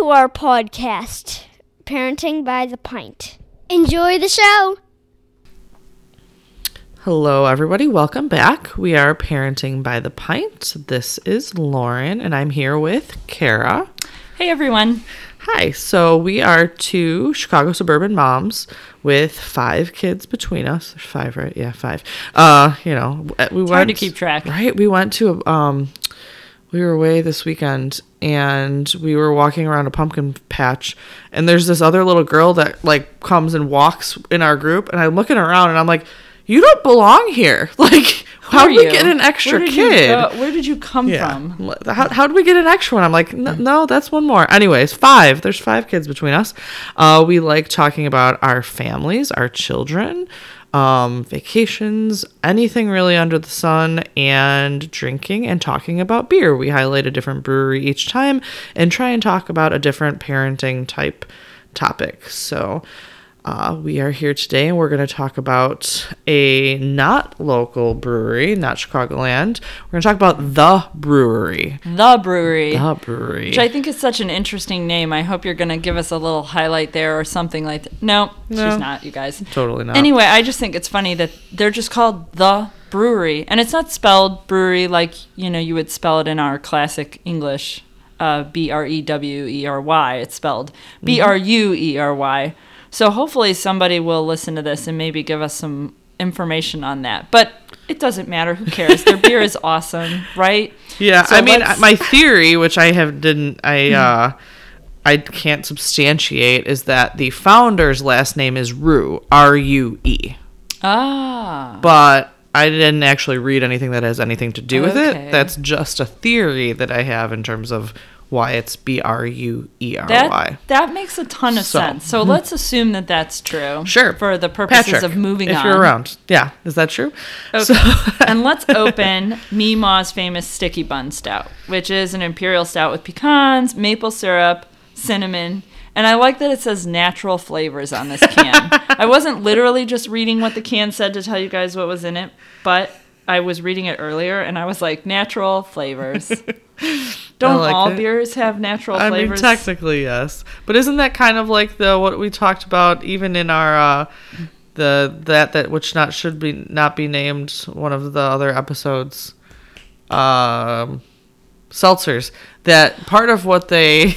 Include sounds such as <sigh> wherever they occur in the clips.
Welcome to our podcast, Parenting by the Pint. Enjoy the show. Hello, everybody. Welcome back. We are Parenting by the Pint. This is Lauren, and I'm here with Kara. Hey everyone. Hi. So, we are two Chicago suburban moms with five kids between us. There's five, right? Yeah, five. Uh, you know, we It's hard to keep track. Right. We went to um we were away this weekend and we were walking around a pumpkin patch and there's this other little girl that like comes and walks in our group and I'm looking around and I'm like, You don't belong here. <laughs> Like how are did we you? get an extra Where did you kid? where did you come Yeah. from? How, how did we get an extra one? I'm like, no, no, that's one more. Anyways, five. There's five kids between us. Uh, we like talking about our families, our children, um, vacations, anything really under the sun, and drinking and talking about beer. We highlight a different brewery each time and try and talk about a different parenting type topic. So, uh, we are here today and we're going to talk about a not local brewery, not Chicagoland. We're going to talk about the Bruery. The Bruery. The Bruery. Which I think is such an interesting name. I hope you're going to give us a little highlight there or something like that. No, No. she's not, you guys. Totally not. Anyway, I just think it's funny that they're just called The Bruery. And it's not spelled brewery like, you know, you would spell it in our classic English, uh, B R E W E R Y. It's spelled B R U E R Y. So hopefully somebody will listen to this and maybe give us some information on that. But it doesn't matter. Who cares? Their beer is awesome, right? yeah, So I mean, let's- my theory, which I have didn't, I, uh, I can't substantiate, is that the founder's last name is Rue, R U E. Ah. But I didn't actually read anything that has anything to do with Okay. it. That's just a theory that I have in terms of why it's B R U E R That, that makes a ton of So- sense. So hmm. let's assume that that's true. Sure. For the purposes Patrick, of moving if on. you're around. Yeah, is that true? Okay. <laughs> and let's open Meemaw's famous sticky bun stout, which is an imperial stout with pecans, maple syrup, cinnamon, and I like that it says natural flavors on this can. <laughs> I wasn't literally just reading what the can said to tell you guys what was in it, but I was reading it earlier and I was like, natural flavors. <laughs> Don't like all it. beers have natural I mean, flavors? technically yes, but isn't that kind of like the what we talked about even in our uh, the that that which not should be not be named one of the other episodes, um, seltzers. That part of what they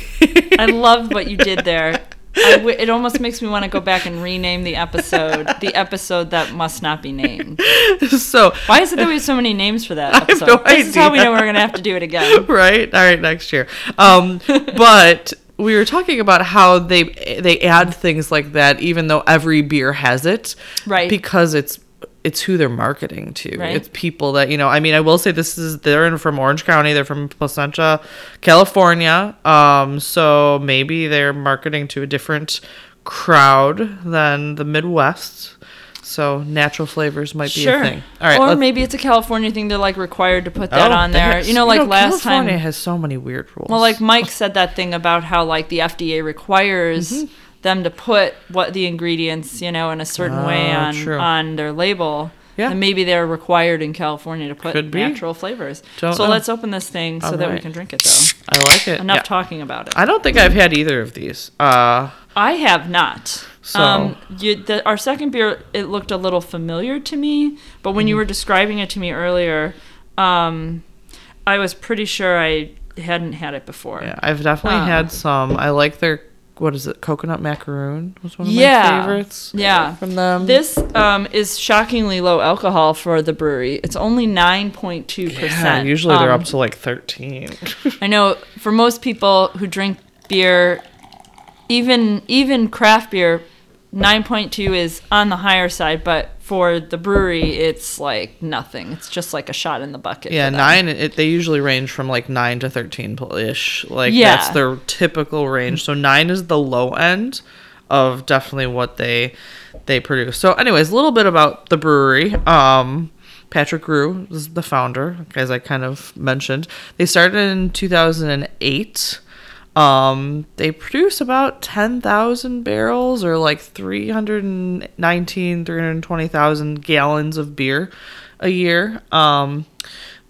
I love what you did there. <laughs> I w- it almost makes me want to go back and rename the episode, the episode that must not be named. <laughs> so Why is it that we have so many names for that <laughs> have episode? no this is how we know we're going to have to do it again. <laughs> right all right next year um but we were talking about how they they add things like that even though every beer has it Right. because it's it's who they're marketing to Right. it's people that you know i mean i will say this is they're in from orange county they're from placentia california um so maybe they're marketing to a different crowd than the midwest so natural flavors might be Sure. a thing all right or maybe it's a California thing. They're like required to put that Oh, on there. you know, like last California time. California has so many weird rules. Well, like Mike said that thing about how like the FDA requires Mm-hmm. Them to put what the ingredients, you know, in a certain way Oh, on true. on their label. Yeah. And maybe they're required in California to put natural flavors. Don't so know. let's open this thing so All that we can drink it though. I like it. Enough Yeah. talking about it. I don't think I've had either of these. Uh, I have not. So- um, you, the, our second beer, it looked a little familiar to me, but when you were describing it to me earlier, um, I was pretty sure I hadn't had it before. yeah, I've definitely Um, had some. I like their what is it? Coconut macaroon was one of Yeah. my favorites. Yeah. from them. This um, is shockingly low alcohol for the Bruery. It's only nine point two percent. usually they're up to like thirteen. I know for most people who drink beer, even even craft beer, nine point two is on the higher side. But for the Bruery, it's like nothing. It's just like a shot in the bucket. yeah, nine. It, they usually range from like nine to thirteen ish. Like Yeah. that's their typical range. So nine is the low end of definitely what they they produce. So, anyways, a little bit about the Bruery. Um, Patrick Rue is the founder, as I kind of mentioned. They started in 2008. Um, they produce about 10,000 barrels or like 319, 320,000 gallons of beer a year. Um,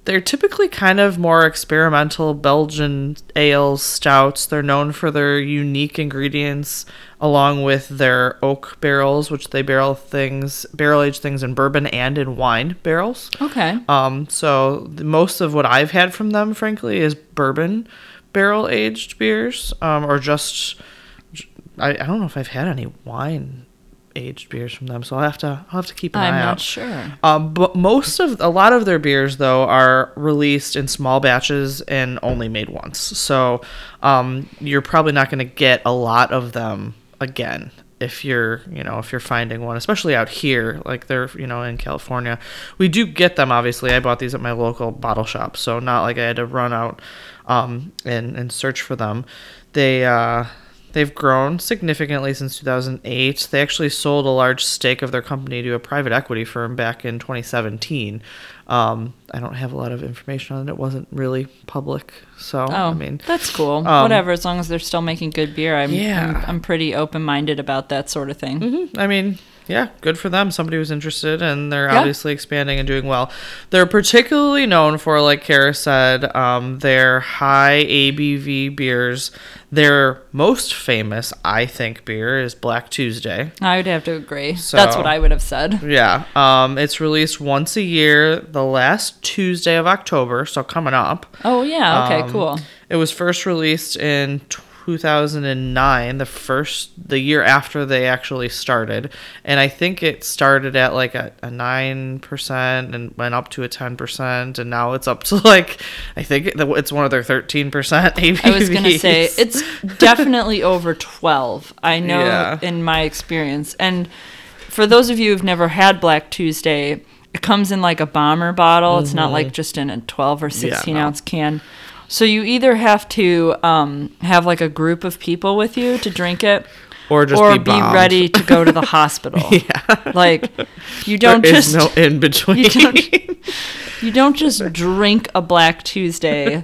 they're typically kind of more experimental Belgian ales, stouts. They're known for their unique ingredients, along with their oak barrels, which they barrel things, barrel age things in bourbon and in wine barrels. Okay. Um, so the, most of what I've had from them, frankly, is bourbon barrel aged beers, um, or just I, I don't know if I've had any wine aged beers from them, so I'll have to I'll have to keep an I'm eye not out. sure. Um, but most of a lot of their beers though are released in small batches and only made once. So um, you're probably not going to get a lot of them again if you're you know if you're finding one especially out here like they're you know in california we do get them obviously i bought these at my local bottle shop so not like i had to run out um, and and search for them they uh They've grown significantly since 2008. They actually sold a large stake of their company to a private equity firm back in 2017. Um, I don't have a lot of information on it. It wasn't really public, so Oh, I mean, that's cool. um, Whatever, as long as they're still making good beer, I'm Yeah. I'm, I'm pretty open minded about that sort of thing. Mhm. I mean, yeah, good for them. Somebody was interested, and they're Yeah. obviously expanding and doing well. They're particularly known for, like Kara said, um, their high ABV beers. Their most famous, I think, beer is Black Tuesday. I would have to agree. That's what I would have said. Yeah, um, it's released once a year, the last Tuesday of October, so coming up. Oh yeah. Okay. Um, cool. It was first released in 2009, the first the year after they actually started, and I think it started at like a, a nine percent and went up to a ten percent, and now it's up to <laughs> like I think it's one of their thirteen percent <laughs> ABVs. I was gonna say it's definitely over twelve. I know Yeah. in my experience, and for those of you who've never had Black Tuesday, it comes in like a bomber bottle. It's not like just in a twelve or sixteen Mm-hmm. no. ounce can. So you either have to um, have like a group of people with you to drink it, or just or be, be, ready to go to the <laughs> hospital. Yeah, Like you don't is just no in between. you don't- you don't just drink a Black Tuesday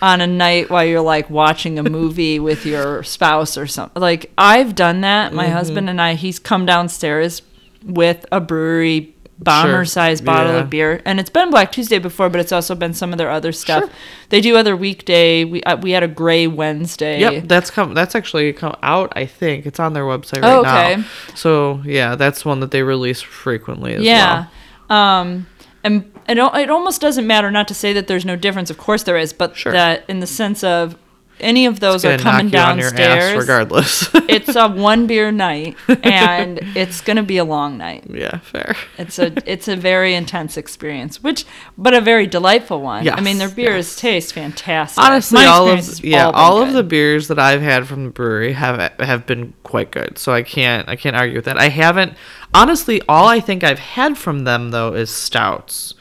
on a night while you're like watching a movie with your spouse or something. Like I've done that. Mm-hmm. My husband and I, he's come downstairs with a Bruery bomber sized bottle Yeah. of beer, and it's been Black Tuesday before, but it's also been some of their other stuff. Sure. They do other weekday. We uh, we had a Gray Wednesday. Yep, that's come. That's actually come out. I think it's on their website right Oh, okay. now. So yeah, that's one that they release frequently as well. yeah. well. Um, and it, it almost doesn't matter not to say that there's no difference. Of course there is, but Sure. that in the sense of any of those are coming knock you on your ass downstairs. regardless. <laughs> it's a one beer night, and <laughs> it's gonna be a long night. yeah, fair. It's a it's a very intense experience, which but a very delightful one. I mean, their beers yes. taste fantastic. Honestly, My all of yeah, all all of the beers that I've had from the Bruery have have been quite good. So I can't I can't argue with that. I haven't honestly. All I think I've had from them though is stouts.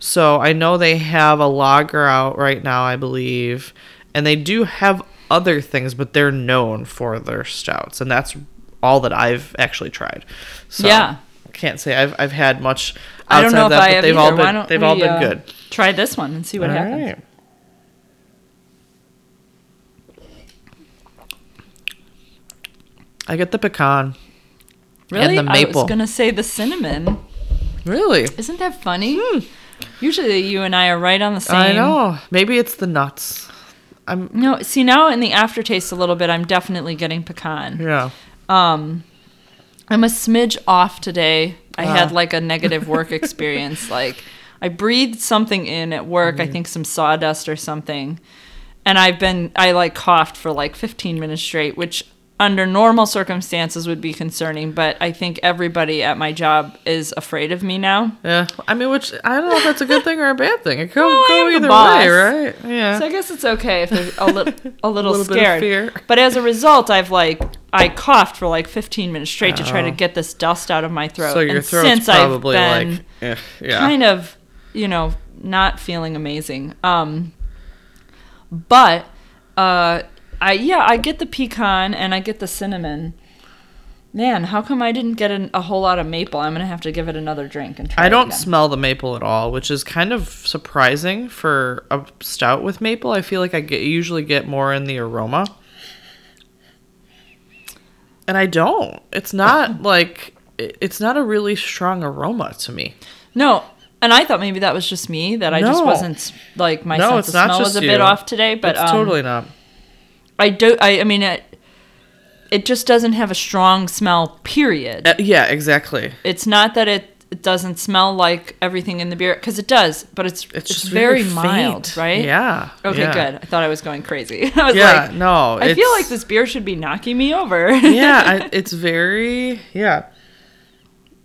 So I know they have a lager out right now, I believe, and they do have other things, but they're known for their stouts, and that's all that I've actually tried. So Yeah. I can't say I've I've had much. I don't know if that, I but have they've either. all been they've we, all been uh, good. Try this one and see what All happens. right. I get the pecan. Really, And the I was gonna say the cinnamon. Really? Isn't that funny? Usually, you and I are right on the same. Hmm. I know. Maybe it's the nuts. I'm No, see now in the aftertaste a little bit, I'm definitely getting pecan. yeah. Um, I'm a smidge off today. I Ah. had like a negative work <laughs> experience. Like I breathed something in at work. Mm-hmm. I think some sawdust or something, and I've been I like coughed for like 15 minutes straight, which under normal circumstances would be concerning. But I think everybody at my job is afraid of me now. Yeah. I mean, which I don't know if that's a good thing or a bad thing. It could Well, go either way, right? Yeah. So I guess it's okay if they're a little <laughs> a little, Little bit of scared. fear. But as a result, I've like I coughed for like 15 minutes straight to try to Oh. get this dust out of my throat. so your and throat's since probably I've been like eh, yeah. kind of, you know, not feeling amazing. Um, but uh, I yeah, I get the pecan and I get the cinnamon. Man, how come I didn't get an, a whole lot of maple? I'm gonna have to give it another drink and try. It. I don't smell the maple at all, which is kind of surprising for a stout with maple. I feel like I get usually get more in the aroma. And I don't. It's not <laughs> like it- it's not a really strong aroma to me. No, And I thought maybe that was just me that I just wasn't like my No, sense of smell was a bit off today. But it's um, totally not. I don't. I, I mean, it, it just doesn't have a strong smell. Period. Uh, yeah, exactly. it's not that it, it doesn't smell like everything in the beer because it does, but it's it's, It's just very, very mild, right? Yeah. Okay, yeah. good. I thought I was going crazy. <laughs> I was Yeah, like, no. I feel like this beer should be knocking me over. yeah, I, <laughs> it's very yeah.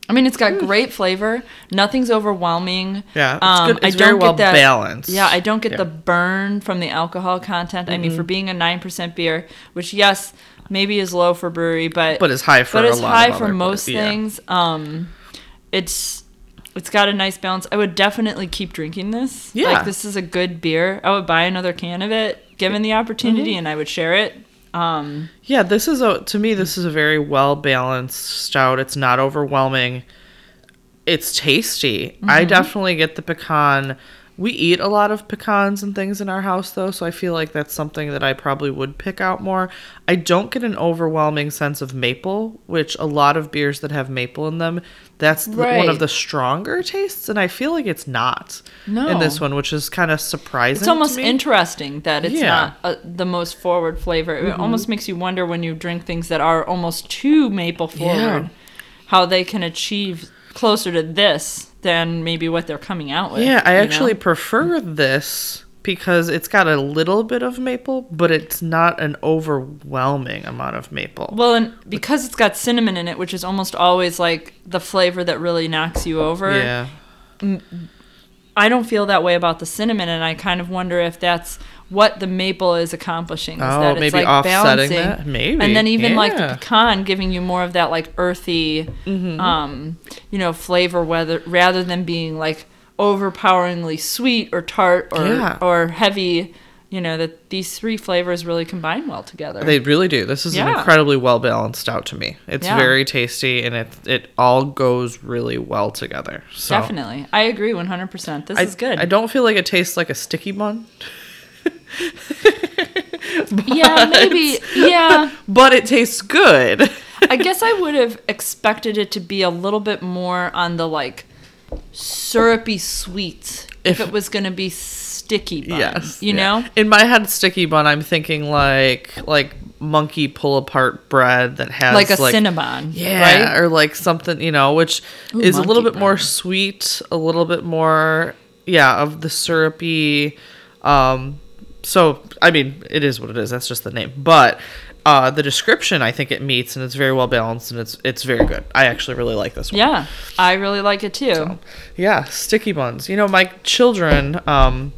I mean, it's got great flavor. Nothing's overwhelming. Yeah, it's Um, good. It's I very don't well get that, balanced. Yeah, I don't get Yeah. the burn from the alcohol content. I mean, for being a nine percent beer, which yes, maybe is low for Bruery, but But it's high for but it's high for most. Yeah. things. Um, it's it's got a nice balance. I would definitely keep drinking this. Yeah. like this is a good beer. I would buy another can of it given the opportunity, Mm-hmm. and I would share it. Um, Yeah, this is a to me this is a very well balanced stout. It's not overwhelming. It's tasty. I Mm-hmm. definitely get the pecan. We eat a lot of pecans and things in our house though, so I feel like that's something that I probably would pick out more. I don't get an overwhelming sense of maple, which a lot of beers that have maple in them, that's the- one of the stronger tastes and I feel like it's not No. in this one, which is kind of surprising. It's almost interesting that it's Yeah. not uh, the most forward flavor. It almost makes you wonder when you drink things that are almost too maple forward, Yeah. how they can achieve closer to this than maybe what they're coming out with. Yeah, I you know? actually prefer this because it's got a little bit of maple, but it's not an overwhelming amount of maple. Well, and because it's got cinnamon in it, which is almost always like the flavor that really knocks you over. yeah. I don't feel that way about the cinnamon, and I kind of wonder if that's what the maple is accomplishing. Is Oh, that it's maybe like offsetting balancing, that? Maybe, and then even like the pecan giving you more of that like earthy, Mm-hmm. um, you know, flavor, whether rather than being like overpoweringly sweet or tart or Yeah. or heavy. You know that these three flavors really combine well together. They really do. This is an incredibly well balanced stout to me. It's Yeah. very tasty and it it all goes really well together. So Definitely, I agree one hundred percent. This I, is good. I don't feel like it tastes like a sticky bun, <laughs> yeah, maybe. Yeah. <laughs> but it tastes good. I guess I would have expected it to be a little bit more on the like syrupy sweet if, If- it was going to be sticky bun. yes. You yeah. know? In my head sticky bun, I'm thinking like like monkey pull apart bread that has Like a Cinnabon. Yeah, Right? or like something, you know, which Ooh, is a little bit more sweet, a little bit more, yeah, of the syrupy. Um, so I mean, it is what it is. That's just the name, but uh, the description I think it meets, and it's very well balanced, and it's it's very good. I actually really like this one. Yeah. I really like it too. Yeah, sticky buns. You know, my children, um,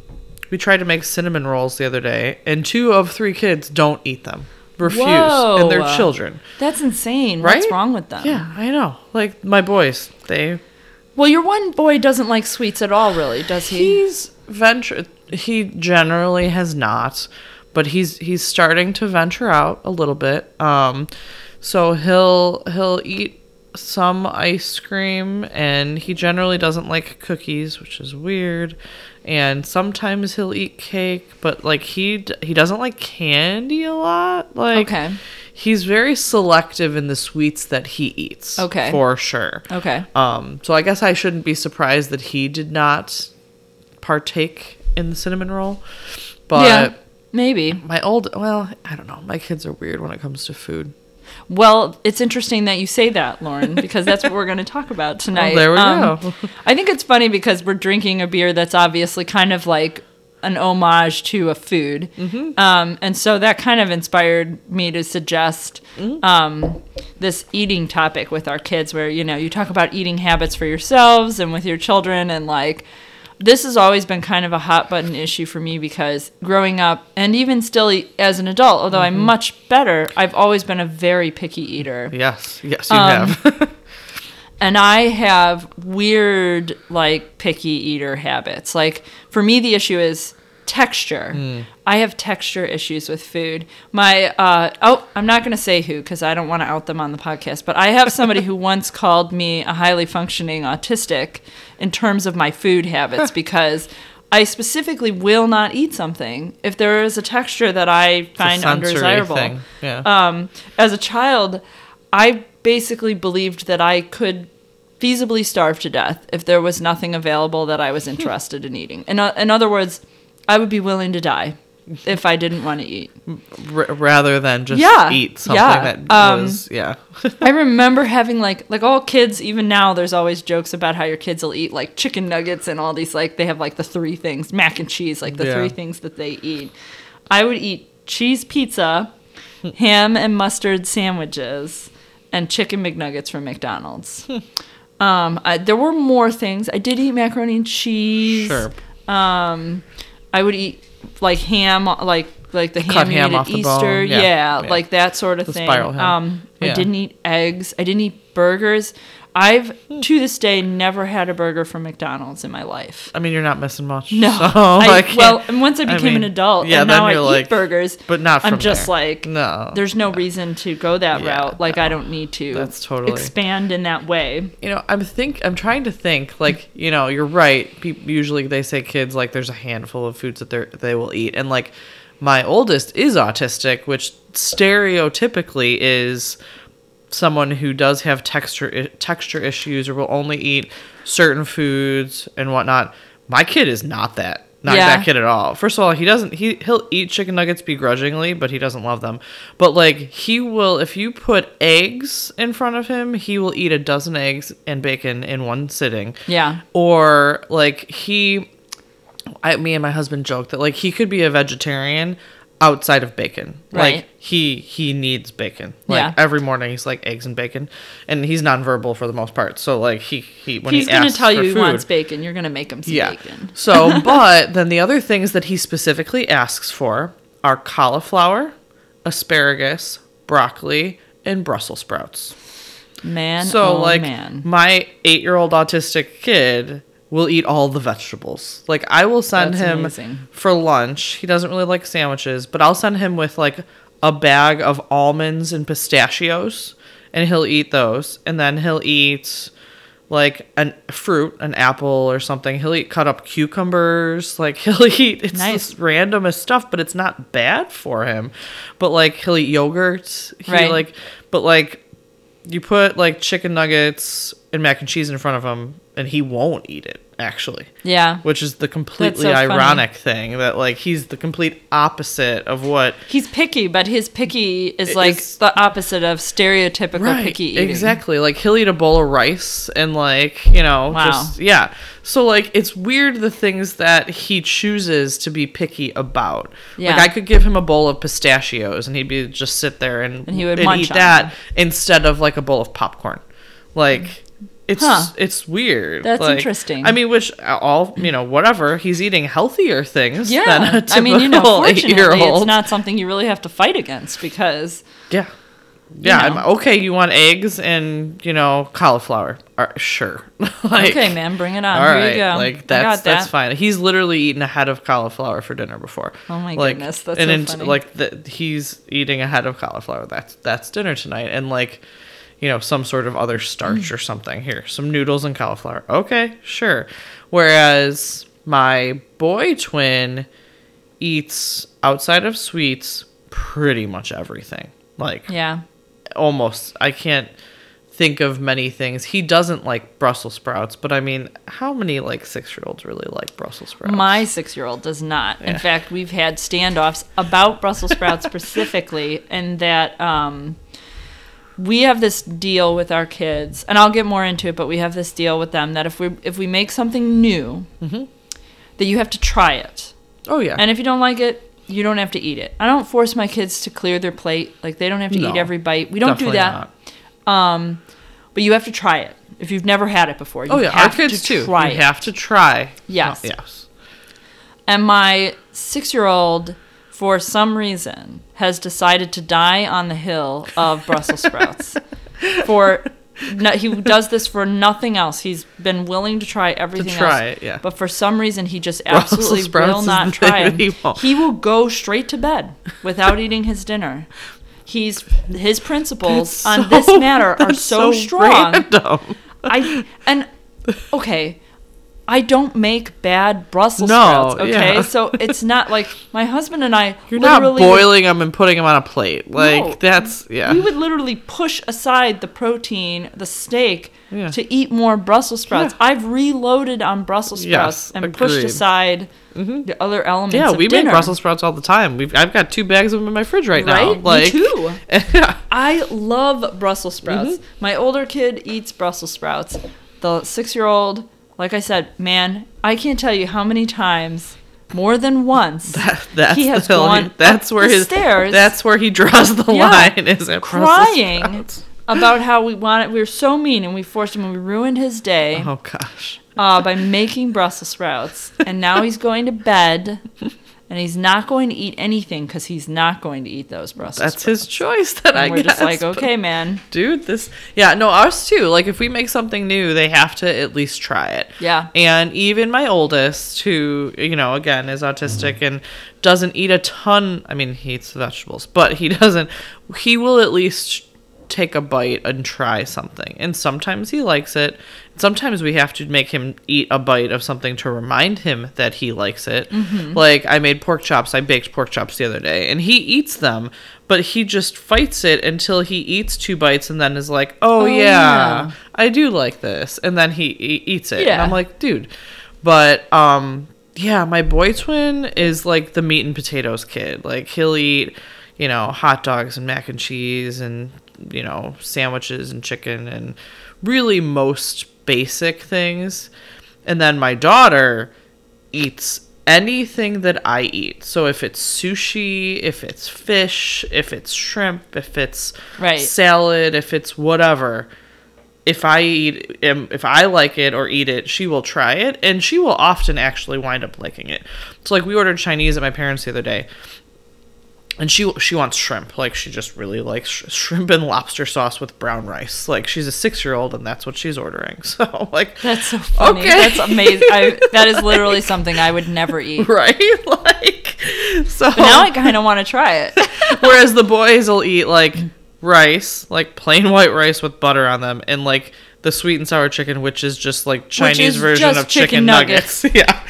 we tried to make cinnamon rolls the other day, and two of three kids don't eat them. Refuse. And they're children. That's insane. Right? What's wrong with them? Yeah, I know. Like my boys, they Well, your one boy doesn't like sweets at all, really, does he? he's venture he generally has not, but he's he's starting to venture out a little bit. Um so he'll he'll eat some ice cream and he generally doesn't like cookies, which is weird. And sometimes he'll eat cake, but like he d- he doesn't like candy a lot. Like Okay. he's very selective in the sweets that he eats. Okay. For sure. Okay. Um, so I guess I shouldn't be surprised that he did not partake in the cinnamon roll. But yeah. Maybe. my old, well, I don't know. My kids are weird when it comes to food. Well, it's interesting that you say that, Lauren, because that's what we're going to talk about <laughs> tonight. Um, there we go. I think it's funny because we're drinking a beer that's obviously kind of like an homage to a food. Mm-hmm. Um, and so that kind of inspired me to suggest Mm-hmm. um, this eating topic with our kids, where, you know, you talk about eating habits for yourselves and with your children and like, this has always been kind of a hot button issue for me because growing up and even still as an adult, although Mm-hmm. I'm much better, I've always been a very picky eater. Yes, yes, you Um, have. <laughs> And I have weird, like, picky eater habits. Like, for me, the issue is texture. Hmm. I have texture issues with food. My, uh, oh, I'm not going to say who because I don't want to out them on the podcast, but I have somebody who <laughs> once called me a highly functioning autistic in terms of my food habits <laughs> because. I specifically will not eat something if there is a texture that I find undesirable. thing, yeah. Um, as a child, I basically believed that I could feasibly starve to death if there was nothing available that I was interested in eating. In, o- in other words, I would be willing to die if I didn't want to eat. R- rather than just Yeah, eat something yeah, that um, was yeah. <laughs> I <laughs> remember having like like all kids even now there's always jokes about how your kids will eat like chicken nuggets and all these like they have like the three things mac and cheese like the Yeah. three things that they eat. I would eat cheese pizza, <laughs> ham and mustard sandwiches, and chicken McNuggets from McDonald's. um, I, there were more things. I did eat macaroni and cheese. Sure. Um, I would eat like ham, like like the Cut ham, you ham eat at Easter. bone. Yeah, Yeah, yeah. like that sort of The thing. spiral ham. Um, I didn't eat eggs. I didn't eat burgers. I've hmm. to this day never had a burger from McDonald's in my life. I mean, you're not missing much. No, so <laughs> I, can't- well, and once I I became an adult, yeah, and now I you're eat burgers, but not I'm just there. like, No, there's no reason to go that Yeah, route. Like no. I don't need to. That's totally- expand in that way. you know i'm think i'm trying to think like you know you're right people usually they say kids like there's a handful of foods that they they will eat and like my oldest is autistic which stereotypically is someone who does have texture texture issues or will only eat certain foods and whatnot my kid is not that not Yeah. that kid at all first of all he doesn't he he'll eat chicken nuggets begrudgingly but he doesn't love them but like he will if you put eggs in front of him he will eat a dozen eggs and bacon in one sitting Yeah. or like he I, me and my husband joked that like he could be a vegetarian outside of bacon Right. like he he needs bacon like Yeah. every morning he's like eggs and bacon and he's nonverbal for the most part so like he he when He's he gonna asks tell you he food, wants bacon. You're gonna make him some yeah. bacon. <laughs> So, <laughs> but then the other things that he specifically asks for are cauliflower, asparagus, broccoli, and Brussels sprouts. Man, So, oh like, man. my eight year old autistic kid will eat all the vegetables. Like, I will send That's him amazing. for lunch. He doesn't really like sandwiches, but I'll send him with like a bag of almonds and pistachios, and he'll eat those. And then he'll eat like a fruit, an apple or something. He'll eat cut up cucumbers. <laughs> Like he'll eat it's Nice. this randomest stuff, but it's not bad for him. But like he'll eat yogurt. He Right. like but like you put like chicken nuggets and mac and cheese in front of him and he won't eat it actually yeah. which is the completely so funny. ironic thing that like he's the complete opposite of what He's picky, but his picky is like It's- the opposite of stereotypical picky eating. exactly like he'll eat a bowl of rice and like you know Wow. just yeah so like it's weird the things that he chooses to be picky about Yeah. like i could give him a bowl of pistachios and he'd be just sit there and, And he would munch eat that instead of like a bowl of popcorn like it's Huh. it's weird That's Like, interesting. i mean which all you know whatever he's eating healthier things than a Yeah, I mean, you know, <laughs> fortunately, it's not something you really have to fight against because yeah. Yeah, know. I'm okay. You want eggs and you know cauliflower? Uh, sure. <laughs> like, okay, man, bring it on. All Here right, you go. like that's got that's fine. He's literally eaten a head of cauliflower for dinner before. Oh my like, goodness, that's and so in- funny. like the, he's eating a head of cauliflower. That's that's dinner tonight, and like you know some sort of other starch Mm. or something. Here, some noodles and cauliflower. Okay, sure. Whereas my boy twin eats outside of sweets pretty much everything. Like Yeah, almost I can't think of many things. He doesn't like Brussels sprouts, but I mean, how many like 6-year-olds really like Brussels sprouts? my six-year-old does not. In fact, we've had standoffs about Brussels sprouts <laughs> specifically, and that um, we have this deal with our kids, and I'll get more into it. But we have this deal with them that if we if we make something new, that you have to try it. oh yeah. And if you don't like it, you don't have to eat it. I don't force my kids to clear their plate. Like they don't have to No, eat every bite. We don't do that. Um, but you have to try it if you've never had it before. You Oh yeah, our have kids to too. Try you it. have to try. Yes. Oh, yes. And my six-year-old, for some reason, has decided to die on the hill of Brussels sprouts. <laughs> for no, he does this for nothing else. He's been willing to try everything To try else. it, yeah. But for some reason, he just absolutely will not try it. he. He will go straight to bed without <laughs> eating his dinner. He's his principles on So- this matter are that's so, strong. Random. I and <laughs> okay, I don't make bad Brussels No, sprouts. Okay, yeah. so it's not like my husband and I. <laughs> You're not boiling them and putting them on a plate. Like No. that's yeah. We would literally push aside the protein, the steak, Yeah. to eat more Brussels sprouts. Yeah. I've reloaded on Brussels sprouts Yes, and pushed agreed. Mm-hmm. aside the other elements. yeah, we dinner. make Brussels sprouts all the time. We've I've got two bags of them in my fridge right, now. Right? Like Me too. <laughs> I love Brussels sprouts. Mm-hmm. My older kid eats Brussels sprouts. The six year old, like I said, man, I can't tell you how many times, more than once, That's he has the gone That's where the his stairs That's where he draws the Yeah. line. Is Brussels crying about how we wanted. We were so mean and we forced him and we ruined his day Oh gosh. uh, by making Brussels sprouts. And now he's going to bed. <laughs> And he's not going to eat anything because he's not going to eat those Brussels That's sprouts. his choice. That I And we're just guess, like, but- okay, man. dude this yeah no ours too like if we make something new they have to at least try it Yeah. and even my oldest who you know again is autistic and doesn't eat a ton i mean he eats vegetables but he <laughs> doesn't he will at least take a bite and try something and sometimes he likes it sometimes we have to make him eat a bite of something to remind him that he likes it like i made pork chops i baked pork chops the other day and he eats them but he just fights it until he eats two bites and then is like oh, yeah, yeah. i do like this and then he, he eats it Yeah. and i'm like dude but um yeah my boy twin is like the meat and potatoes kid like he'll eat you know hot dogs and mac and cheese and you know sandwiches and chicken and really most basic things and then my daughter eats anything that I eat. So if it's sushi, if it's fish, if it's shrimp, if it's Right. salad, if it's whatever, if I eat um, if I like it or eat it, she will try it and she will often actually wind up liking it. So like we ordered Chinese at my parents the other day. And she she wants shrimp. Like she just really likes sh- shrimp and lobster sauce with brown rice. Like she's a 6-year-old and that's what she's ordering. <laughs> So like That's so funny. Okay. That's amazing. I, <laughs> that is literally something I would never eat. right? <laughs> Like so But now I kind of want to try it. Whereas the boys will eat like rice, like plain white rice with butter on them, and like the sweet and sour chicken, which is just like Chinese is version just of chicken, chicken nuggets. yeah.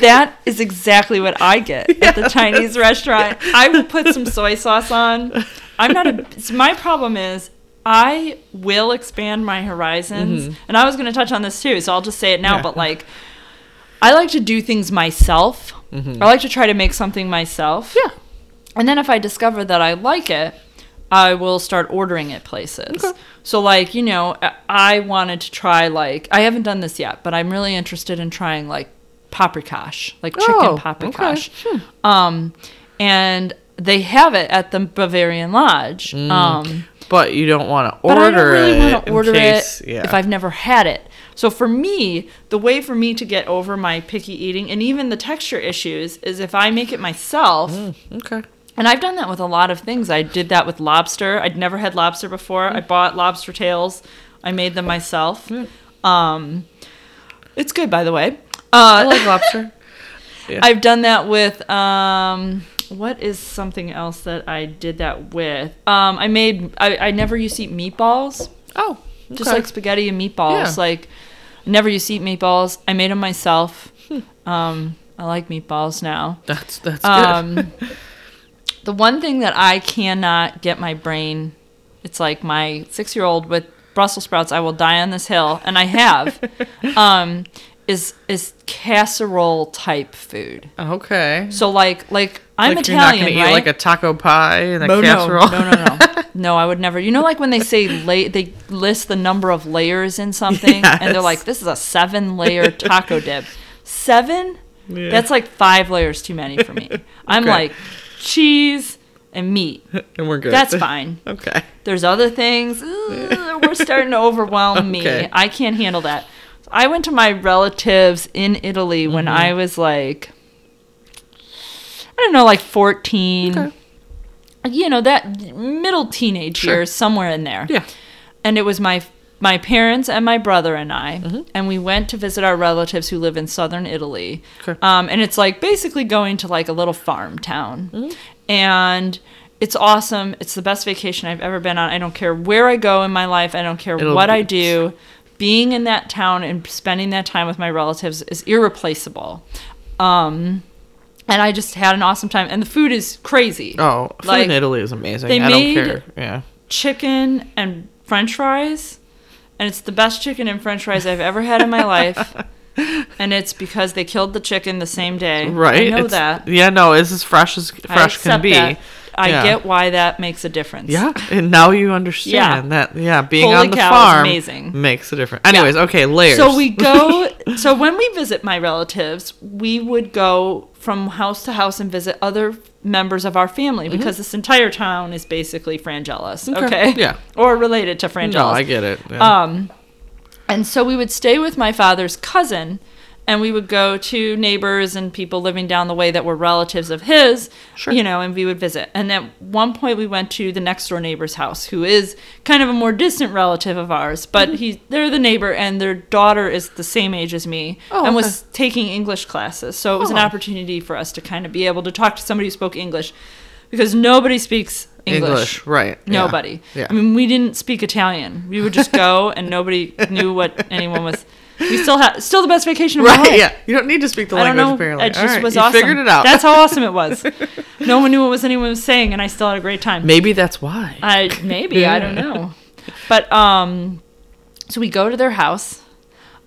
That is exactly what I get at the <laughs> Chinese restaurant. I will put some soy sauce on. I'm not a. so my problem is I will expand my horizons, mm-hmm. and I was going to touch on this too, so I'll just say it now. Yeah. But like, I like to do things myself. Mm-hmm. I like to try to make something myself. Yeah. And then if I discover that I like it, I will start ordering at places. So like, you know, I- I wanted to try like I haven't done this yet, but I'm really interested in trying like paprikash, like chicken Oh, paprikash. Um and they have it at the Bavarian Lodge. Um But you don't want to order I don't really it want to order case, it yeah. if I've never had it. So for me, the way for me to get over my picky eating and even the texture issues is if I make it myself. okay. And I've done that with a lot of things. I did that with lobster. I'd never had lobster before. I bought lobster tails. I made them myself. Um, it's good, by the way. I Uh, like lobster. <laughs> I've done that with um, what is something else that I did that with? Um, I made. I, I never used to eat meatballs. Oh, Just like spaghetti and meatballs. Yeah. Like, never used to eat meatballs. I made them myself. Hmm. Um, I like meatballs now. that's that's good. Um, <laughs> the one thing that I cannot get my brain, it's like my six year old with Brussels sprouts, I will die on this hill, and I have, <laughs> um, is is casserole type food. okay. So like like I'm like Italian, you're not gonna right? eat like a taco pie and a no, casserole. no, no, no, no. <laughs> No, I would never. You know, like when they say la- they list the number of layers in something, and they're like, "This is a seven-layer <laughs> taco dip." Seven? Yeah. That's like five layers too many for me. <laughs> I'm Okay. like cheese and meat. and we're good. That's fine. Okay. There's other things. Ugh, we're starting to overwhelm me. I can't handle that. I went to my relatives in Italy when Mm-hmm. I was like, I don't know, like 14. Okay. You know, that middle teenage Sure. years, somewhere in there. Yeah. And it was my my parents and my brother and I, Mm-hmm. and we went to visit our relatives who live in southern Italy. Okay. Um, and it's like basically going to like a little farm town, Mm-hmm. and it's awesome. It's the best vacation I've ever been on. I don't care where I go in my life. I don't care It'll what be- I do. Being in that town and spending that time with my relatives is irreplaceable. Um, and I just had an awesome time. And the food is crazy. Oh, food Like, in Italy is amazing. they I made- don't care. Yeah. chicken and french fries and it's the best chicken and french fries i've ever had in my life <laughs> and it's because they killed the chicken the same day Right. i know It's- that Yeah, no, it's as fresh as fresh can be. that. I Yeah. get why that makes a difference Yeah, and now you understand that. Yeah, being Holy on the cow, farm amazing. makes a difference. Anyways, okay, layers. so we go <laughs> so when we visit my relatives we would go from house to house and visit other members of our family because this entire town is basically frangellas Mm-hmm. Okay, okay, yeah. or related to frangellas no, I get it. Yeah. Um, and so we would stay with my father's cousin, and we would go to neighbors and people living down the way that were relatives of his, Sure. you know, and we would visit. And at one point, we went to the next door neighbor's house, who is kind of a more distant relative of ours, but Mm-hmm. he they're the neighbor, and their daughter is the same age as me, Oh, and okay. was taking English classes. So it was an Oh. opportunity for us to kind of be able to talk to somebody who spoke English, because nobody speaks English, right? yeah, Nobody. Yeah. I mean, we didn't speak Italian. We would just <laughs> go, and nobody knew what anyone was. We still have still the best vacation of my right. life. Yeah. You don't need to speak the I don't language. know. Apparently, It just right, was awesome. Figured it out. That's how awesome it was. <laughs> no one knew what was anyone was saying, and I still had a great time. Maybe that's why. I maybe I don't know, but um, so we go to their house.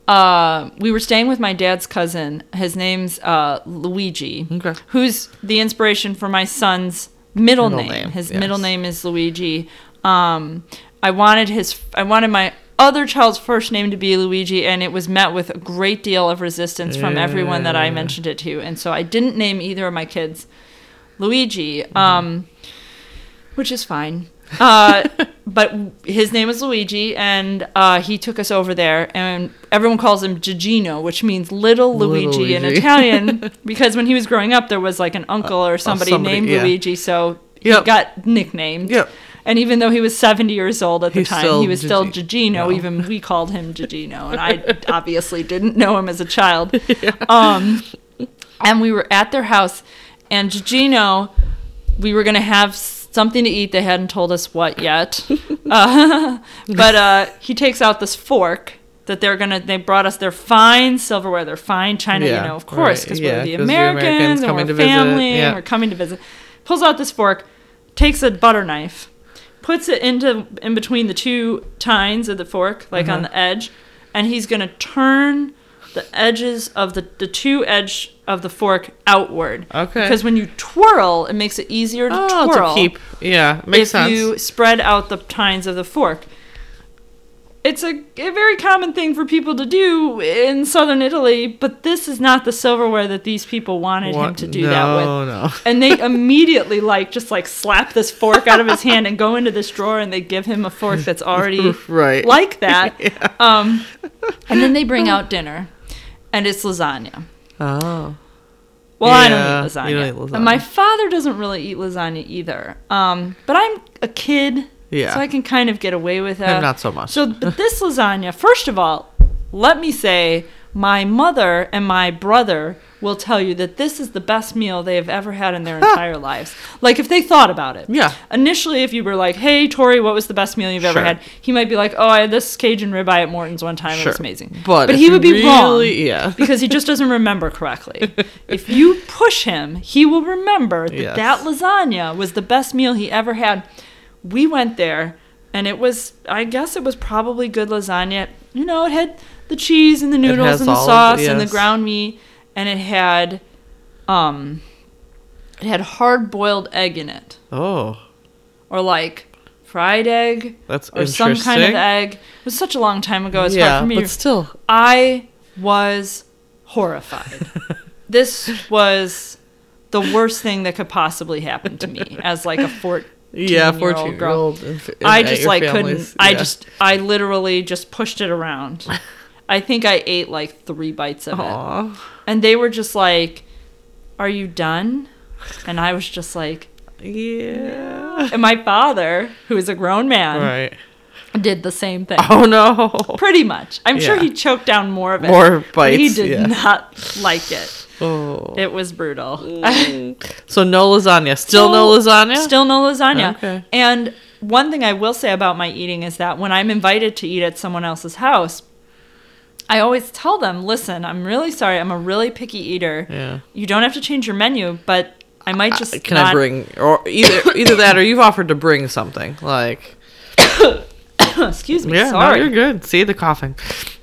Uh, we were staying with my dad's cousin. His name's uh, Luigi, Okay. who's the inspiration for my son's middle, Middle name. name, His yes. middle name is Luigi. Um, I wanted his. I wanted my other child's first name to be Luigi, and it was met with a great deal of resistance from everyone that I mentioned it to, and so I didn't name either of my kids Luigi. Um, which is fine. Uh, <laughs> but his name is Luigi, and uh, he took us over there, and everyone calls him Gigino, which means little Little Luigi, in Italian, <laughs> because when he was growing up, there was like an uncle or somebody, somebody, named yeah. Luigi, so Yep. he got nicknamed. Yep. And even though he was 70 years old at the He's time, he was still Gigi- Gigino. no. Even we called him Gigino, and I <laughs> obviously didn't know him as a child. <laughs> Um, and we were at their house, and Gigino, we were gonna have something to eat. They hadn't told us what yet, <laughs> uh, but uh, he takes out this fork that they're gonna. They brought us their fine silverware, their fine china. Yeah, you know, of course, right, because yeah, we're the Americans, Americans and we're family, yeah. and we're coming to visit. Pulls out this fork, takes a butter knife, puts it into in between the two tines of the fork, like Uh-huh. on the edge, and he's gonna turn the edges of the the two edge of the fork outward. Okay. Because when you twirl, it makes it easier to Oh, twirl to keep. Yeah, makes if sense. you spread out the tines of the fork. It's a, a very common thing for people to do in southern Italy, but this is not the silverware that these people wanted him to do that with No, no. <laughs> and they immediately like just like slap this fork out of his hand and go into this drawer and they give him a fork that's <laughs> already Right. like that <laughs> um, and then they bring out dinner and it's lasagna Oh. well i don't eat you lasagna. don't eat lasagna. and my father doesn't really eat lasagna either um, but i'm a kid Yeah. so i can kind of get away with that not so much. so <laughs> but this lasagna first of all let me say my mother and my brother will tell you that this is the best meal they have ever had in their <laughs> entire lives. Like if they thought about it. Yeah. Initially, if you were like, "Hey, Tori, what was the best meal you've ever had?" He might be like, "Oh, I had this Cajun ribeye at Morton's one time. It was amazing." But if he would be wrong. <laughs> yeah. because he just doesn't remember correctly. if you push him, he will remember that Yes. that lasagna was the best meal he ever had. We went there, and it was, I guess, it was probably good lasagna. You know, it had the cheese and the noodles and the sauce the- and the ground meat, and it had, um, it had hard boiled egg in it, Oh, or like fried egg, that's or some kind of egg. It was such a long time ago. It's yeah, hard for me but still. I was horrified. <laughs> this was the worst thing that could possibly happen to me as like a 14 Yeah, year 14 old year girl. old. and uh, f- I just like family's- couldn't I just I literally just pushed it around. <laughs> I think I ate like 3 bites of it. And they were just like, "Are you done?" And I was just like, Yeah. and my father, who is a grown man, Right. did the same thing. Oh no. Pretty much. I'm sure he choked down more of it. More but He did yeah. not like it. Oh. It was brutal. <laughs> So no lasagna. Still no lasagna. Still no lasagna. Okay. And one thing I will say about my eating is that when I'm invited to eat at someone else's house, I always tell them, listen, I'm really sorry. I'm a really picky eater. Yeah. You don't have to change your menu, but I might just Uh, Can not- I bring or either <coughs> either that or you've offered to bring something like <coughs> Excuse me. yeah, sorry. no, you're good. See the coughing.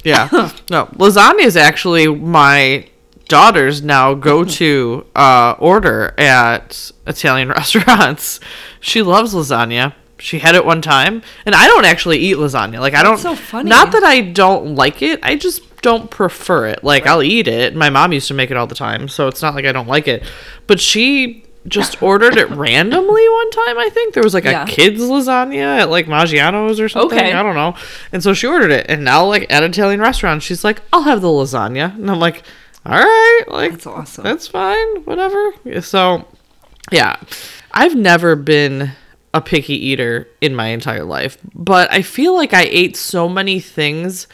Yeah, no, lasagna is actually my daughter's now go to uh, order at Italian <laughs> restaurants. She loves lasagna. She had it one time, and I don't actually eat lasagna. Like I don't. So funny. Not that I don't like it. I just don't prefer it. Like I'll eat it. My mom used to make it all the time, so it's not like I don't like it. But she just <laughs> ordered it randomly one time. I think there was like Yeah. a kids lasagna at like Maggiano's or something. Okay. I don't know. And so she ordered it, and now like at Italian restaurant, she's like, "I'll have the lasagna," and I'm like, "All right, like That's awesome. That's fine, whatever." So, yeah, I've never been a picky eater in my entire life, but I feel like I ate so many things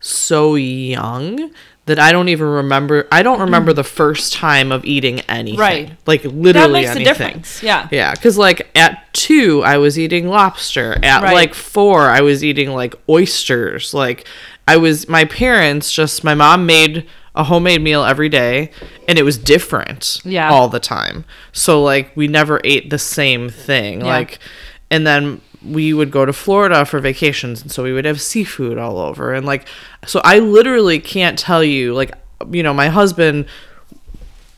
so young that I don't even remember. I don't remember the first time of eating anything. Right. Like that literally makes anything. a difference. Yeah. Yeah, because like at two, I was eating lobster. At Right. like four, I was eating like oysters. Like I was, my parents just, my mom made a homemade meal every day and it was different Yeah. all the time. So like we never ate the same thing. Yeah. Like, and then we would go to Florida for vacations and so we would have seafood all over. And like, so I literally can't tell you, like, you know, my husband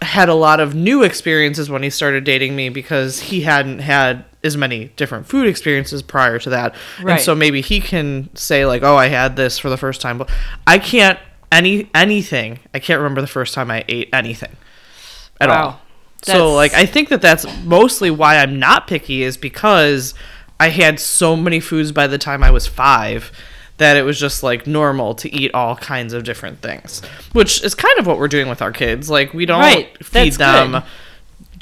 had a lot of new experiences when he started dating me because he hadn't had as many different food experiences prior to that. Right. And so maybe he can say like, "Oh, I had this for the first time." But I can't any anything. I can't remember the first time I ate anything at Wow. all. That's- So like I think that that's mostly why I'm not picky is because I had so many foods by the time I was 5 that it was just like normal to eat all kinds of different things, which is kind of what we're doing with our kids. Like we don't Right. feed That's them good.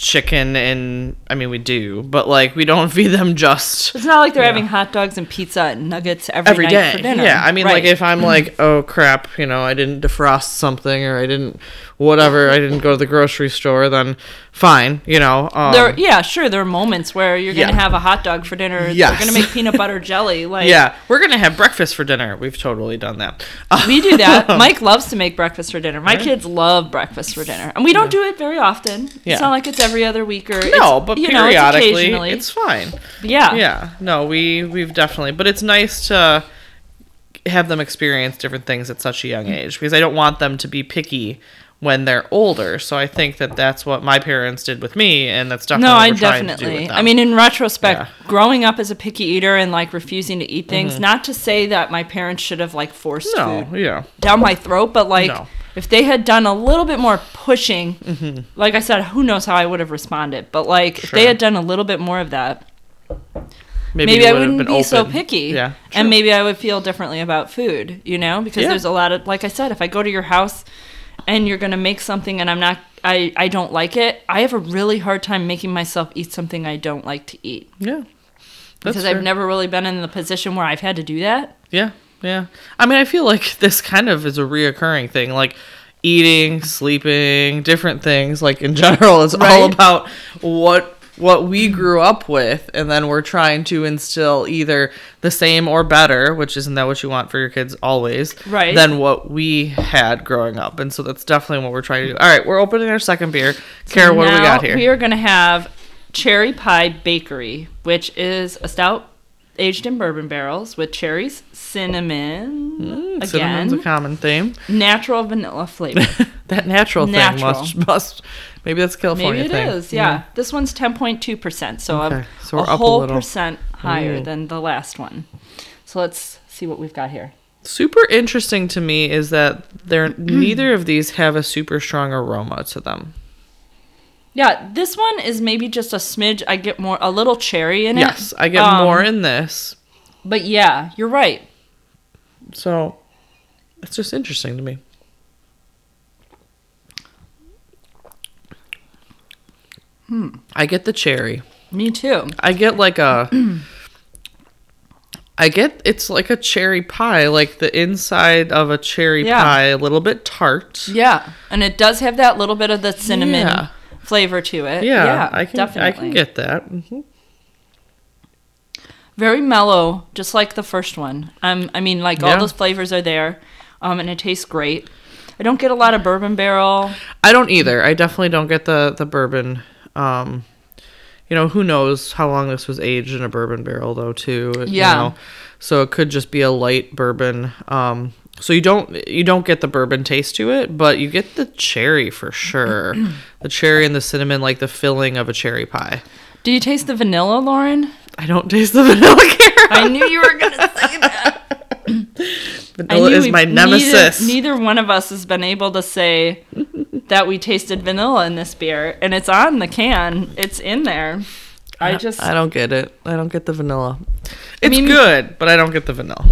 Chicken and I mean we do, but like we don't <laughs> feed them just It's not like they're having hot dogs and pizza and nuggets every, every night day. for dinner. Yeah, I mean, like if I'm like, <laughs> oh crap, you know, I didn't defrost something or I didn't whatever, I didn't go to the grocery store, then fine, you know. Um, there, yeah, sure. There are moments where you're gonna have a hot dog for dinner. Yes. They're gonna make <laughs> peanut butter jelly. Like, yeah, we're gonna have breakfast for dinner. We've totally done that. we do that. Mike loves to make breakfast for dinner. My kids love breakfast for dinner, and we don't do it very often. Yeah. It's not like it's every other week or no, it's, but you know, it's periodically, occasionally. it's fine. yeah, Yeah, no, we we've definitely, but it's nice to have them experience different things at such a young mm. age because I don't want them to be picky when they're older. So I think that that's what my parents did with me, and that's definitely No, I we're trying to do definitely. I mean, in retrospect, Yeah. Mm-hmm. growing up as a picky eater and like refusing to eat things, not to say that my parents should have like forced no, food yeah, down my throat, but like No. if they had done a little bit more pushing, Mm-hmm. like I said, who knows how I would have responded. But like if they had done a little bit more of that, maybe, maybe I wouldn't be so picky. Yeah, And maybe I would feel differently about food, you know? Because Yeah. there's a lot of like I said, if I go to your house and you're gonna make something and I'm not I, I don't like it, I have a really hard time making myself eat something I don't like to eat. yeah, because fair. I've never really been in the position where I've had to do that. Yeah, yeah. I mean, I feel like <laughs> this kind of is a reoccurring thing. Like eating, sleeping, different things. Like in general, it's all about what what we grew up with, and then we're trying to instill either the same or better, which isn't that what you want for your kids always, Right. Than what we had growing up, and so that's definitely what we're trying to do. All right, we're opening our second beer. Kara, what do we got here? We are going to have Cherry Pie Bakery, which is a stout aged in bourbon barrels with cherries, cinnamon, Mm, Cinnamon's a common theme. natural vanilla flavor. <laughs> That natural, Natural. thing must must maybe that's a California Maybe it is, thing. yeah. This one's 10.2%, so Okay, a, so a a whole little. percent higher Ooh. than the last one. So let's see what we've got here. super interesting to me is that they're <clears throat> neither of these have a super strong aroma to them. Yeah, this one is maybe just a smidge. I get more, a little cherry in it. Yes, I get Um, more in this. But yeah, you're right. So it's just interesting to me. I get the cherry. Me too. I get like a I get it's like a cherry pie, like the inside of a cherry Yeah. pie, a little bit tart. Yeah, and it does have that little bit of the cinnamon Yeah. flavor to it. Yeah, yeah I can definitely. I can get that. hmm very mellow, just like the first one. Um, I mean, like all those flavors are there. um, and it tastes great. I don't get a lot of bourbon barrel. I don't either. I definitely don't get the the bourbon. Um, you know, who knows how long this was aged in a bourbon barrel though too. you Yeah. know. So it could just be a light bourbon. Um, so you don't you don't get the bourbon taste to it, but you get the cherry for sure. the cherry and the cinnamon, like the filling of a cherry pie. Do you taste the vanilla, Lauren? I don't taste the <laughs> vanilla caramel. I knew you were gonna say that. Vanilla is my nemesis. Neither, neither one of us has been able to say that we tasted vanilla in this beer, and it's on the can. It's in there. I just, I don't get it. I don't get the vanilla. It's mean- good, but I don't get the vanilla.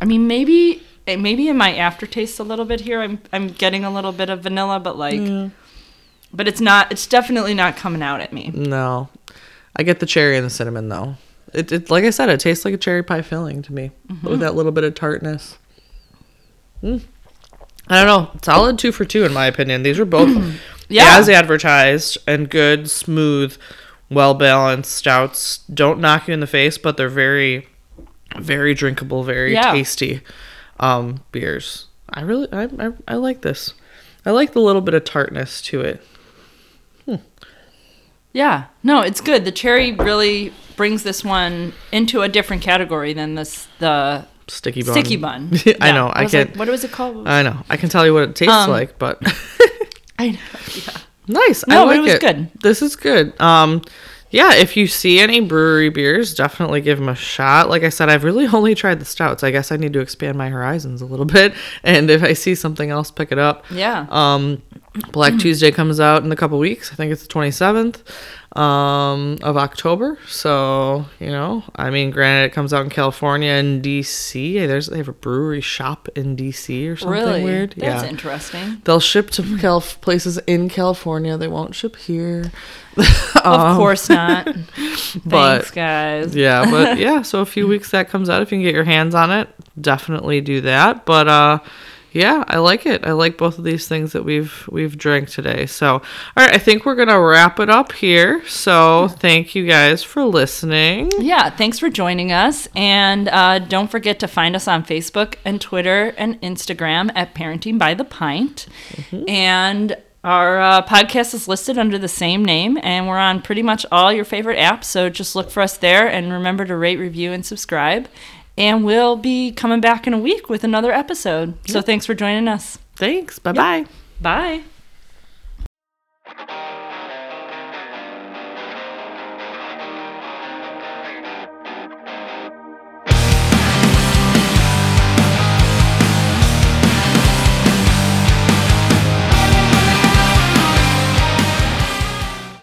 I mean, maybe, maybe in my aftertaste a little bit here, I'm, I'm getting a little bit of vanilla, but like, but it's not. It's definitely not coming out at me. No, I get the cherry and the cinnamon though. It, it like I said, it tastes like a cherry pie filling to me, Mm-hmm. with that little bit of tartness. Mm. I don't know. Solid two for two in my opinion. These are both <clears throat> Yeah. as advertised and good, smooth, well balanced stouts. Don't knock you in the face, but they're very, very drinkable, very Yeah. tasty um, beers. I really, I, I, I like this. I like the little bit of tartness to it. Yeah, no, it's good. The cherry really brings this one into a different category than this the Sticky bun. sticky bun. <laughs> I Yeah. know. I was can't. what was it called? I know. I can tell you what it tastes Um, like, but <laughs> <laughs> I know. Yeah. nice. No, I like it was good. This is good. Um, yeah. If you see any Bruery beers, definitely give them a shot. Like I said, I've really only tried the stouts. I guess I need to expand my horizons a little bit, and if I see something else, pick it up. Yeah. Um, Black Tuesday comes out in a couple weeks. I think it's the twenty seventh um, of October. So you know, I mean, granted, it comes out in California and DC. There's they have a brewery shop in DC or something really weird. That's yeah. interesting. They'll ship to Cal- places in California. They won't ship here. of <laughs> course not. <laughs> Um, but- Thanks, guys. Yeah, but <laughs> yeah, so a few weeks that comes out. If you can get your hands on it, definitely do that. But uh yeah, I like it. I like both of these things that we've we've drank today. So, all right, I think we're gonna wrap it up here. So, thank you guys for listening. Yeah, thanks for joining us. And uh, don't forget to find us on Facebook and Twitter and Instagram at Parenting by the Pint. And our uh, podcast is listed under the same name, and we're on pretty much all your favorite apps. So just look for us there and remember to rate, review, and subscribe. And we'll be coming back in a week with another episode. So thanks for joining us. Thanks. Bye bye. Bye.